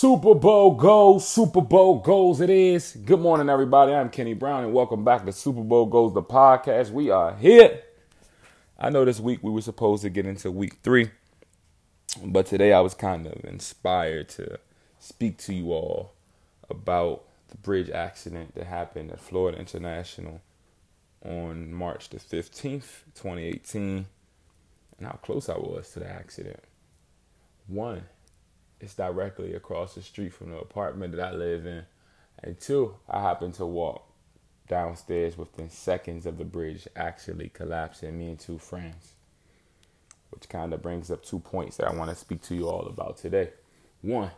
Super Bowl goes, Super Bowl goes it is. Good morning, everybody. I'm Kenny Brown, and welcome back to Super Bowl Goes the podcast. We are here. I know this week we were supposed to get into week three, but today I was kind of inspired to speak to you all about the bridge accident that happened at Florida International on March the 15th, 2018, and how close I was to the accident. One, it's directly across the street from the apartment that I live in. And two, I happened to walk downstairs within seconds of the bridge actually collapsing, me and two friends. Which kind of brings up two points that I want to speak to you all about today. One,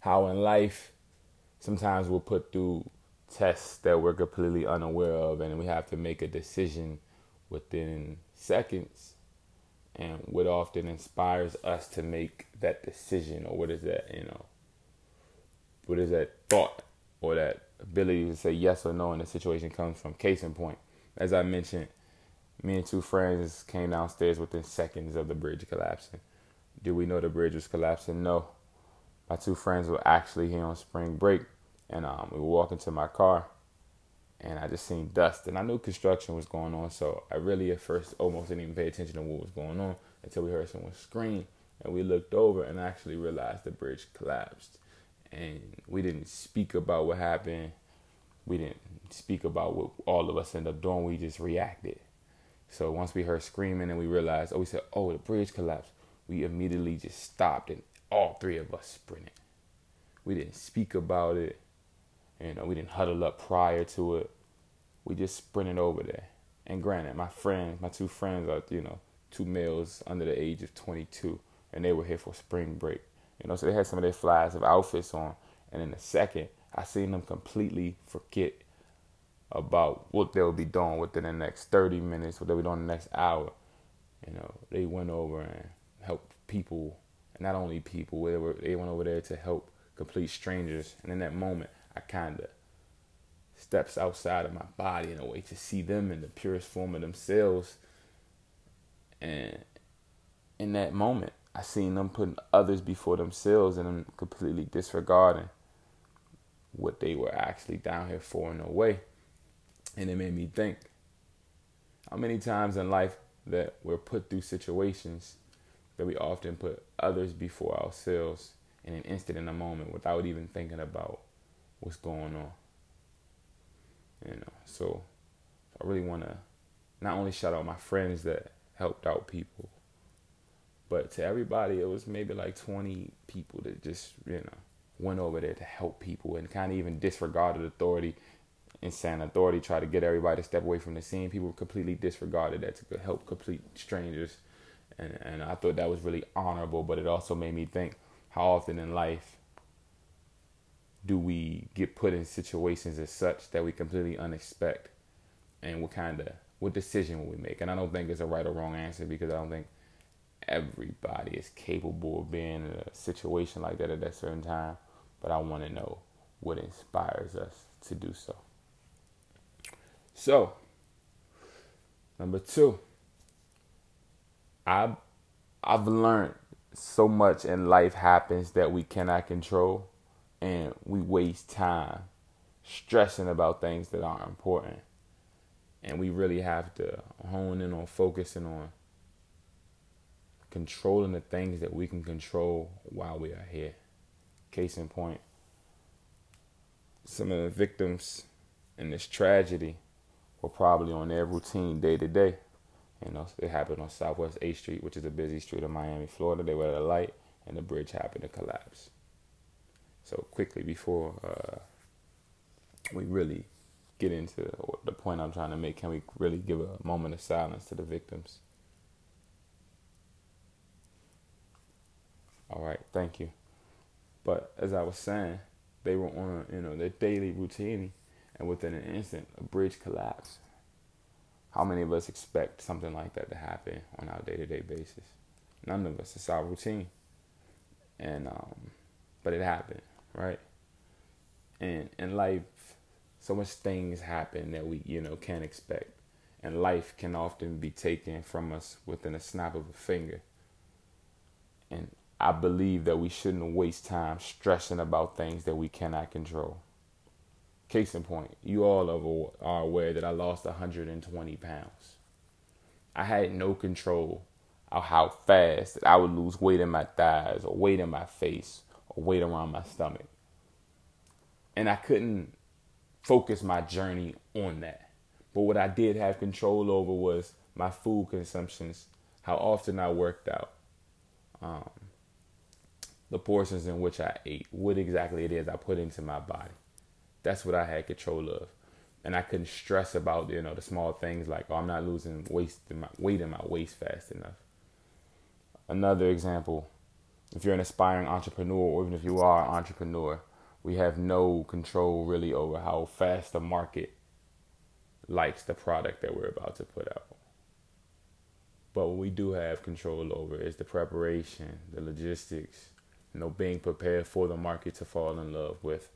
how in life sometimes we're put through tests that we're completely unaware of, and we have to make a decision within seconds and what often inspires us to make that decision or what is that you know what is that thought or that ability to say yes or no in a situation comes from? Case in point as i mentioned me and two friends came downstairs within seconds of the bridge collapsing. Do we know the bridge was collapsing? No. My two friends were actually here on spring break and um, we were walking to my car and I just seen dust. And I knew construction was going on, so I really at first almost didn't even pay attention to what was going on until we heard someone scream. And we looked over and actually realized the bridge collapsed. And we didn't speak about what happened. We didn't speak about what all of us ended up doing. We just reacted. So once we heard screaming and we realized, oh, we said, oh, the bridge collapsed. We immediately just stopped and all three of us sprinted. We didn't speak about it. You know, we didn't huddle up prior to it. We just sprinted over there. And granted, my friends, my two friends are, you know, two males under the age of 22, and they were here for spring break. You know, so they had some of their flies of outfits on. And in a second, I seen them completely forget about what they'll be doing within the next 30 minutes, what they'll be doing the next hour. You know, they went over and helped people, not only people, they went over there to help complete strangers. And in that moment, I kind of steps outside of my body in a way to see them in the purest form of themselves. And in that moment, I seen them putting others before themselves and them completely disregarding what they were actually down here for in a way. And it made me think how many times in life that we're put through situations that we often put others before ourselves in an instant in a moment without even thinking about what's going on. You know, so I really want to not only shout out my friends that helped out people, but to everybody, it was maybe like 20 people that just, you know, went over there to help people and kind of even disregarded authority saying authority tried to get everybody to step away from the scene. People completely disregarded that to help complete strangers. And, and I thought that was really honorable, but it also made me think how often in life do we get put in situations as such that we completely unexpect and what kind of what decision will we make? And i don't think it's a right or wrong answer because i don't think everybody is capable of being in a situation like that at that certain time but i want to know what inspires us to do so. So number two I've i've learned so much in life happens that we cannot control and we waste time stressing about things that aren't important. And we really have to hone in on focusing on controlling the things that we can control while we are here. Case in point, some of the victims in this tragedy were probably on their routine day to day. You know, it happened on Southwest 8th Street, which is a busy street in Miami, Florida. They were at a light and the bridge happened to collapse. So quickly before uh, we really get into the point I'm trying to make, can we really give a moment of silence to the victims? All right, thank you. But as I was saying, they were on you know their daily routine, and within an instant, a bridge collapsed. How many of us expect something like that to happen on our day-to-day basis? None of us. It's our routine, and um, but it happened right? And in life, so much things happen that we, you know, can't expect. And life can often be taken from us within a snap of a finger. And I believe that we shouldn't waste time stressing about things that we cannot control. Case in point, you all are aware that I lost 120 pounds. I had no control of how fast I would lose weight in my thighs or weight in my face weight around my stomach. And I couldn't focus my journey on that. But what I did have control over was my food consumptions, how often I worked out, um, the portions in which I ate, what exactly it is I put into my body. That's what I had control of. And I couldn't stress about, you know, the small things like, oh, I'm not losing waist in my weight in my waist fast enough. Another example, if you're an aspiring entrepreneur or even if you are an entrepreneur, we have no control really over how fast the market likes the product that we're about to put out. But what we do have control over is the preparation, the logistics, you know, being prepared for the market to fall in love with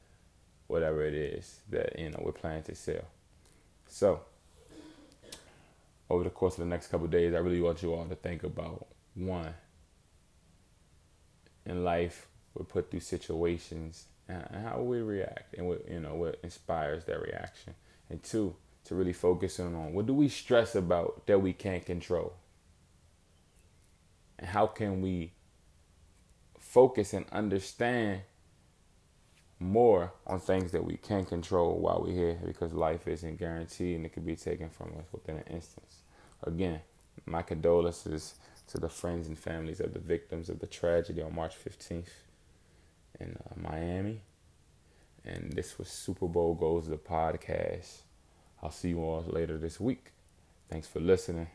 whatever it is that you know we're planning to sell. So, over the course of the next couple days, I really want you all to think about one. In life, we're put through situations and how we react, and what you know what inspires that reaction. And two, to really focus in on what do we stress about that we can't control, and how can we focus and understand more on things that we can control while we're here because life isn't guaranteed and it could be taken from us within an instance. Again, my condolences to the friends and families of the victims of the tragedy on March 15th in uh, Miami. And this was Super Bowl Goes the podcast. I'll see you all later this week. Thanks for listening.